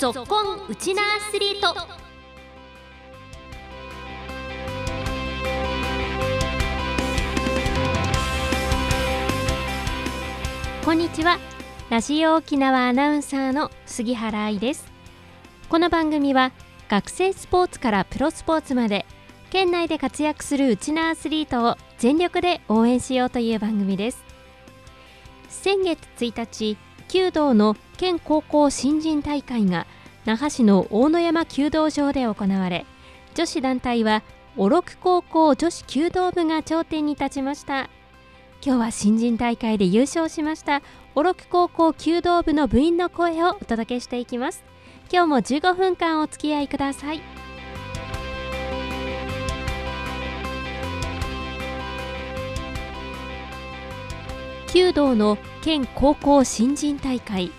ぞっこんウチナアスリート。こんにちは。ラジオ沖縄アナウンサーの杉原愛です。この番組は学生スポーツからプロスポーツまで県内で活躍するうちなアスリートを全力で応援しようという番組です。先月1日弓道の県高校新人大会が那覇市の大野山弓道場で行われ女子団体は小禄高校女子弓道部が頂点に立ちました。今日は新人大会で優勝しました。小禄高校弓道部の部員の声をお届けしていきます。今日も15分間お付き合いください。弓道の県高校新人大会。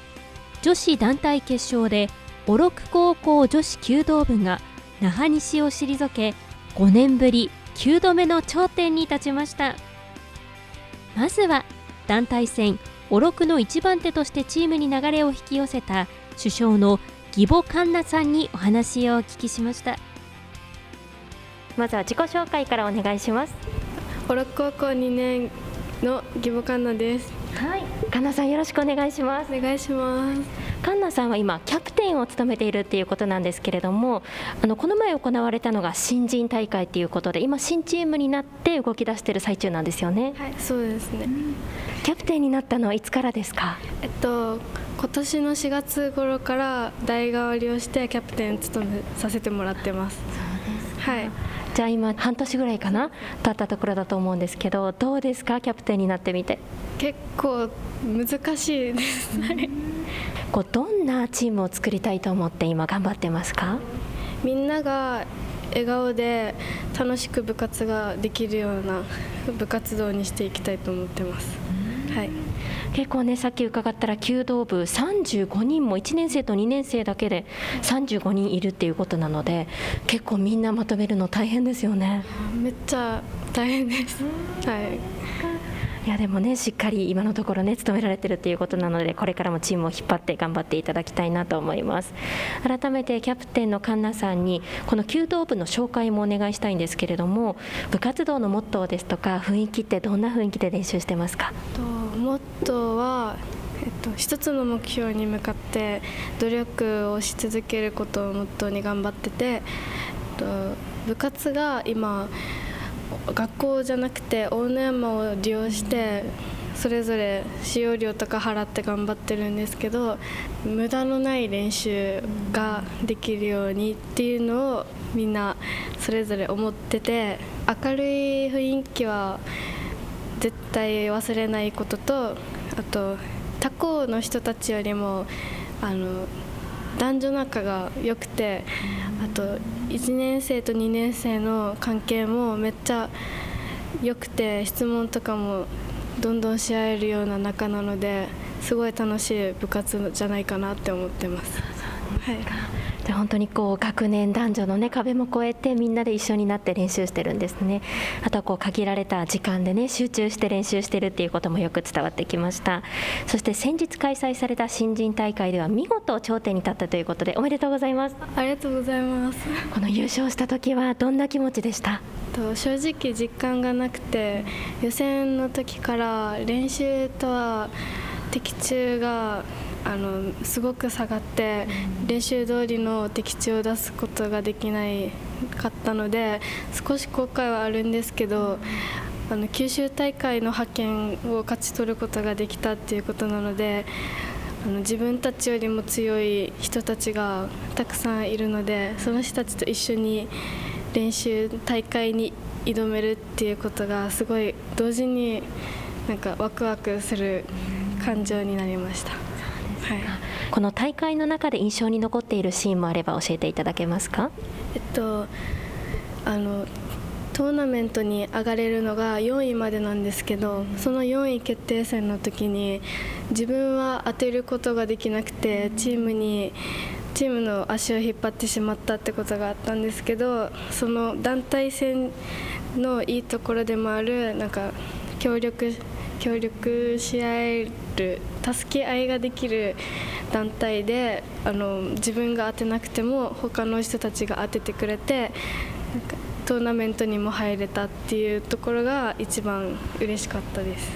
女子団体決勝で小禄高校女子弓道部が那覇西を退け5年ぶり9度目の頂点に立ちました。まずは団体戦小禄の一番手としてチームに流れを引き寄せた主将の義母環奈さんにお話をお聞きしました。まずは自己紹介からお願いします。小禄高校2年の義母環奈です。はい。環奈さんよろしくお願いします。お願いします。環奈さんは今キャプテンを務めているっていうことなんですけれどもあのこの前行われたのが新人大会っていうことで今新チームになって動き出している最中なんですよね。はいそうですね。キャプテンになったのはいつからですか？えっと今年の4月頃から代替わりをしてキャプテン務めさせてもらってます。はいじゃあ今半年ぐらいかな経ったところだと思うんですけどどうですかキャプテンになってみて？結構難しいですはい こうどんなチームを作りたいと思って今頑張ってますか？みんなが笑顔で楽しく部活ができるような部活動にしていきたいと思ってますはい。結構ねさっき伺ったら弓道部35人も1年生と2年生だけで35人いるっていうことなので結構みんなまとめるの大変ですよね。めっちゃ大変です。はい。いやでもねしっかり今のところね務められてるっていうことなのでこれからもチームを引っ張って頑張っていただきたいなと思います。改めてキャプテンのカンナさんにこの弓道部の紹介もお願いしたいんですけれども部活動のモットーですとか雰囲気ってどんな雰囲気で練習してますか？とモットーは、えっと、一つの目標に向かって努力をし続けることをモットーに頑張ってて、えっと、部活が今学校じゃなくて大野山を利用してそれぞれ使用料とか払って頑張ってるんですけど無駄のない練習ができるようにっていうのをみんなそれぞれ思ってて明るい雰囲気は絶対忘れないこととあと他校の人たちよりもあの男女仲が良くてあと1年生と2年生の関係もめっちゃ良くて質問とかもどんどんし合えるような仲なのですごい楽しい部活じゃないかなって思ってます。はいで本当にこう学年男女の、ね、壁も越えてみんなで一緒になって練習してるんですね。あとはこう限られた時間でね集中して練習してるっていうこともよく伝わってきました。そして先日開催された新人大会では見事頂点に立ったということでおめでとうございます。ありがとうございます。この優勝した時はどんな気持ちでした？と正直実感がなくて予選の時から練習とは的中があのすごく下がって練習通りの的中を出すことができないかったので少し後悔はあるんですけどあの九州大会の派遣を勝ち取ることができたっていうことなのであの自分たちよりも強い人たちがたくさんいるのでその人たちと一緒に練習大会に挑めるっていうことがすごい同時になんかワクワクする感情になりました。はい、この大会の中で印象に残っているシーンもあれば教えていただけますか？えっとあのトーナメントに上がれるのが4位までなんですけどその4位決定戦の時に自分は当てることができなくてチームにチームの足を引っ張ってしまったってことがあったんですけどその団体戦のいいところでもあるなんか協力協力し合える助け合いができる団体であの自分が当てなくても他の人たちが当ててくれてなんかトーナメントにも入れたっていうところが一番嬉しかったです。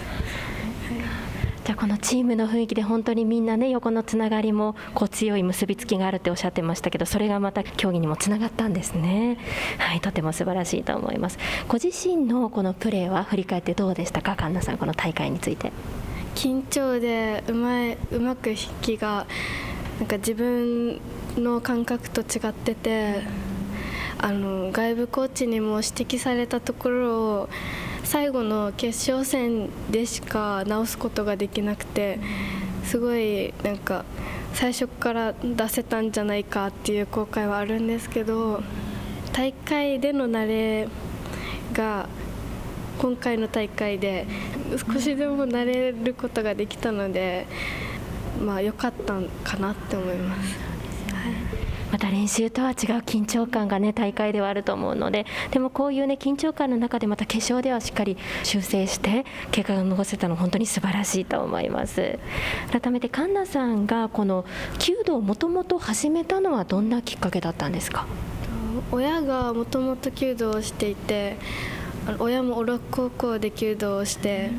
じゃあこのチームの雰囲気で本当にみんなね横のつながりもこう強い結びつきがあるっておっしゃってましたけどそれがまた競技にもつながったんですね。はいとても素晴らしいと思います。ご自身のこのプレーは振り返ってどうでしたか環奈さんこの大会について。緊張でうまいうまく引きがなんか自分の感覚と違っててあの外部コーチにも指摘されたところを最後の決勝戦でしか直すことができなくてすごいなんか最初から出せたんじゃないかっていう後悔はあるんですけど大会での慣れが今回の大会で少しでも慣れることができたのでまあ良かったかなって思います。また練習とは違う緊張感がね大会ではあると思うのででもこういうね緊張感の中でまた決勝ではしっかり修正して結果が残せたの本当に素晴らしいと思います。改めてカンナさんがこの弓道をもともと始めたのはどんなきっかけだったんですか？親がもともと弓道をしていて親も小禄高校で弓道をして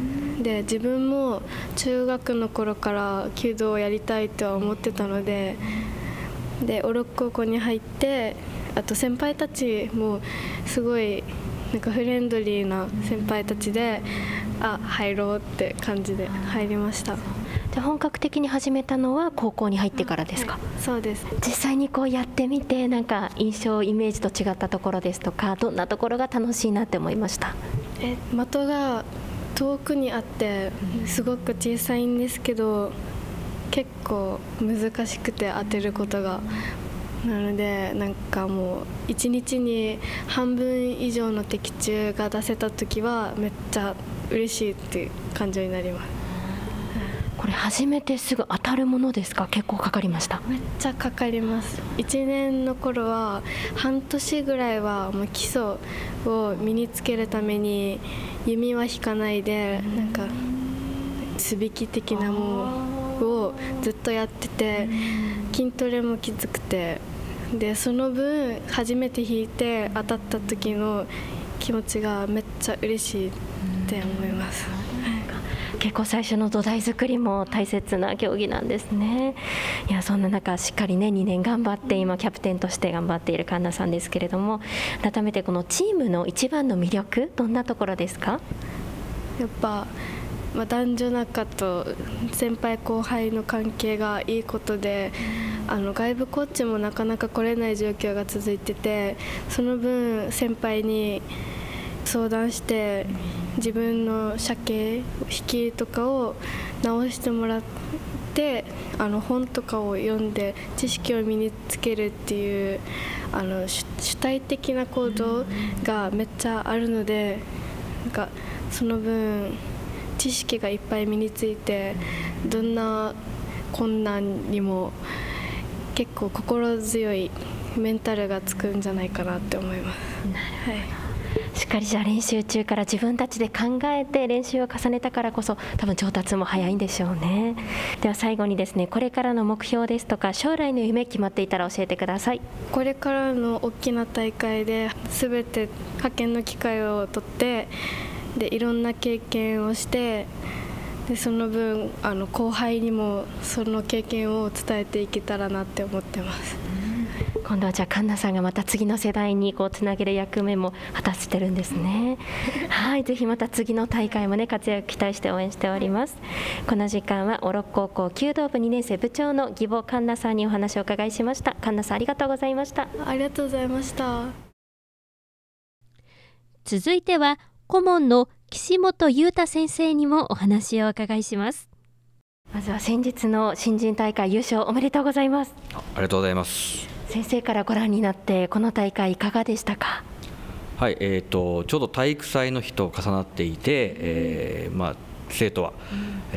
で自分も中学の頃から弓道をやりたいとは思ってたのでで小禄高校に入ってあと先輩たちもすごいなんかフレンドリーな先輩たちであ入ろうって感じで入りました。で本格的に始めたのは高校に入ってからですか、はい、そうです。実際にこうやってみてなんか印象イメージと違ったところですとかどんなところが楽しいなって思いました？え的が遠くにあってすごく小さいんですけど結構難しくて当てることがなのでなんかもう一日に半分以上の的中が出せた時はめっちゃ嬉しいっていう感情になります。これ初めてすぐ当たるものですか？結構かかりましためっちゃかかります。1年の頃は半年ぐらいはもう基礎を身につけるために弓は引かないでなんか素引き的なものをずっとやってて筋トレもきつくて。でその分初めて弾いて当たった時の気持ちがめっちゃ嬉しいって思います。結構最初の土台作りも大切な競技なんですね。いやそんな中しっかりね2年頑張って今キャプテンとして頑張っている環奈さんですけれども改めてこのチームの一番の魅力どんなところですか？やっぱまあ、男女仲と先輩後輩の関係がいいことであの外部コーチもなかなか来れない状況が続いててその分先輩に相談して自分の鮭引きとかを直してもらってあの本とかを読んで知識を身につけるっていうあの主体的な行動がめっちゃあるのでなんかその分知識がいっぱい身についてどんな困難にも結構心強いメンタルがつくんじゃないかなって思います。はい。しっかりじゃあ練習中から自分たちで考えて練習を重ねたからこそ多分上達も早いんでしょうね。では最後にですねこれからの目標ですとか将来の夢決まっていたら教えてください。これからの大きな大会で全て派遣の機会を取ってでいろんな経験をしてでその分あの後輩にもその経験を伝えていけたらなって思ってます。今度はじゃあ環奈さんがまた次の世代にこうつなげる役目も果たしてるんですね。はい、ぜひまた次の大会もね活躍期待して応援しております。この時間は小禄高校弓道部2年生部長の義母環奈さんにお話を伺いしました。環奈さんありがとうございました。ありがとうございました。続いては顧問の岸本裕太先生にもお話をお伺いします。まずは先日の新人大会優勝おめでとうございます。ありがとうございます。先生からご覧になってこの大会いかがでしたか？はい、えーと、ちょうど体育祭の日と重なっていて、えー、まあ、生徒は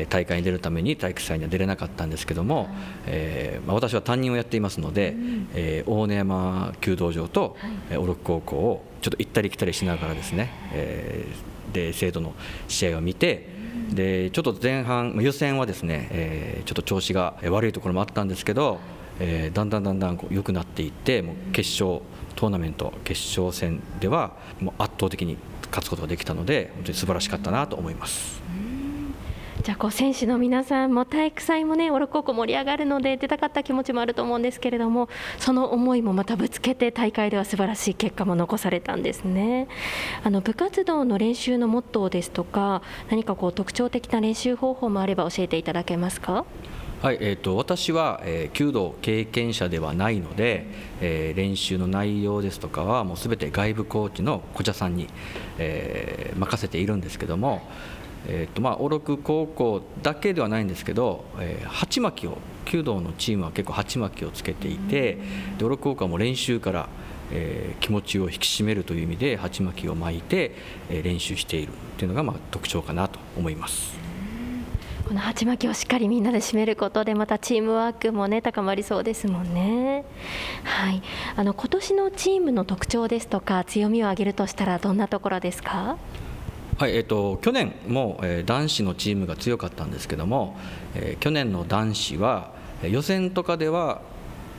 大会に出るために体育祭には出れなかったんですけども、えーまあ、私は担任をやっていますので、えー、大根山弓道場と小禄高校をちょっと行ったり来たりしながらですね、えー、で生徒の試合を見て、でちょっと前半予選はですね、えー、ちょっと調子が悪いところもあったんですけど、えー、だんだんだんだんこう良くなっていってもう決勝トーナメント決勝戦ではもう圧倒的に勝つことができたので本当に素晴らしかったなと思います。じゃあこう選手の皆さんも体育祭もね、オロ高校盛り上がるので出たかった気持ちもあると思うんですけれども、その思いもまたぶつけて大会では素晴らしい結果も残されたんですね。あの部活動の練習のモットーですとか、何かこう特徴的な練習方法もあれば教えていただけますか？はいえーと、私は、えー、弓道経験者ではないので、えー、練習の内容ですとかはもうすべて外部コーチの小茶さんに、えー、任せているんですけども、えーとまあ、小禄高校だけではないんですけど、えー、鉢巻きを弓道のチームは結構鉢巻きをつけていてで小禄高校はもう練習から、えー、気持ちを引き締めるという意味で鉢巻きを巻いて、えー、練習しているというのが、まあ、特徴かなと思います。この鉢巻きをしっかりみんなで締めることでまたチームワークもね高まりそうですもんね。はい、あの今年のチームの特徴ですとか強みを挙げるとしたらどんなところですか？はいえーと、去年も、えー、男子のチームが強かったんですけども、えー、去年の男子は予選とかでは、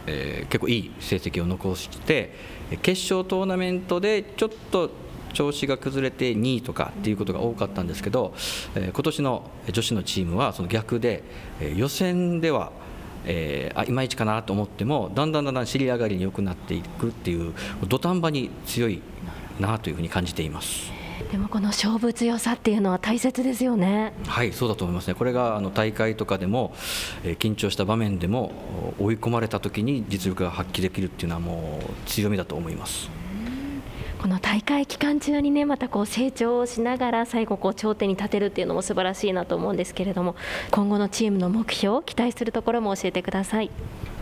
えー、結構いい成績を残して決勝トーナメントでちょっと調子が崩れて2位とかっていうことが多かったんですけど、えー、今年の女子のチームはその逆で、え、予選ではえー、あいまいちかなと思ってもだんだんだんだん尻上がりに良くなっていくっていう土壇場に強いなというふうに感じています。でもこの勝負強さっていうのは大切ですよね。はいそうだと思いますね。これがあの大会とかでも、えー、緊張した場面でも追い込まれた時に実力が発揮できるっていうのはもう強みだと思います。この大会期間中にねまたこう成長をしながら最後こう頂点に立てるっていうのも素晴らしいなと思うんですけれども今後のチームの目標期待するところも教えてください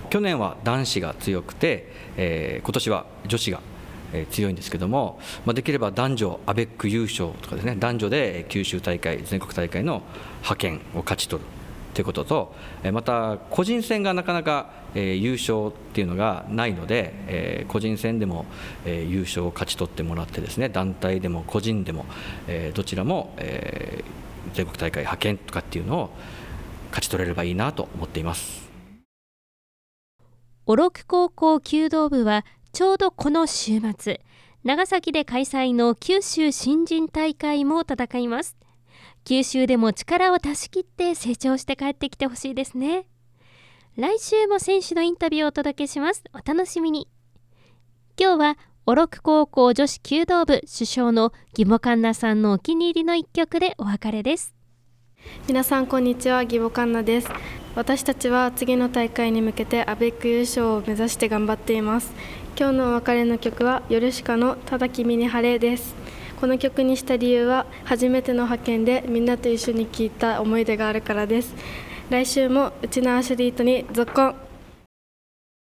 去年は男子が強くて、えー、今年は女子がえ強いんですけども、まあ、できれば男女アベック優勝とかですね男女で九州大会全国大会の派遣を勝ち取るということとまた個人戦がなかなかえ優勝っていうのがないのでえ個人戦でもえ優勝を勝ち取ってもらってですね団体でも個人でもえどちらもえ全国大会派遣とかっていうのを勝ち取れればいいなと思っています。小禄高校弓道部はちょうどこの週末長崎で開催の九州新人大会も戦います。九州でも力を出し切って成長して帰ってきてほしいですね。来週も選手のインタビューをお届けします。お楽しみに。今日は小禄高校女子弓道部主将の義母環奈さんのお気に入りの一曲でお別れです。皆さんこんにちは。義母環奈です。私たちは次の大会に向けてアベック優勝を目指して頑張っています。今日のお別れの曲はヨルシカのただ君に晴れです。この曲にした理由は初めての派遣でみんなと一緒に聴いた思い出があるからです。来週もうちのアスリートに続行。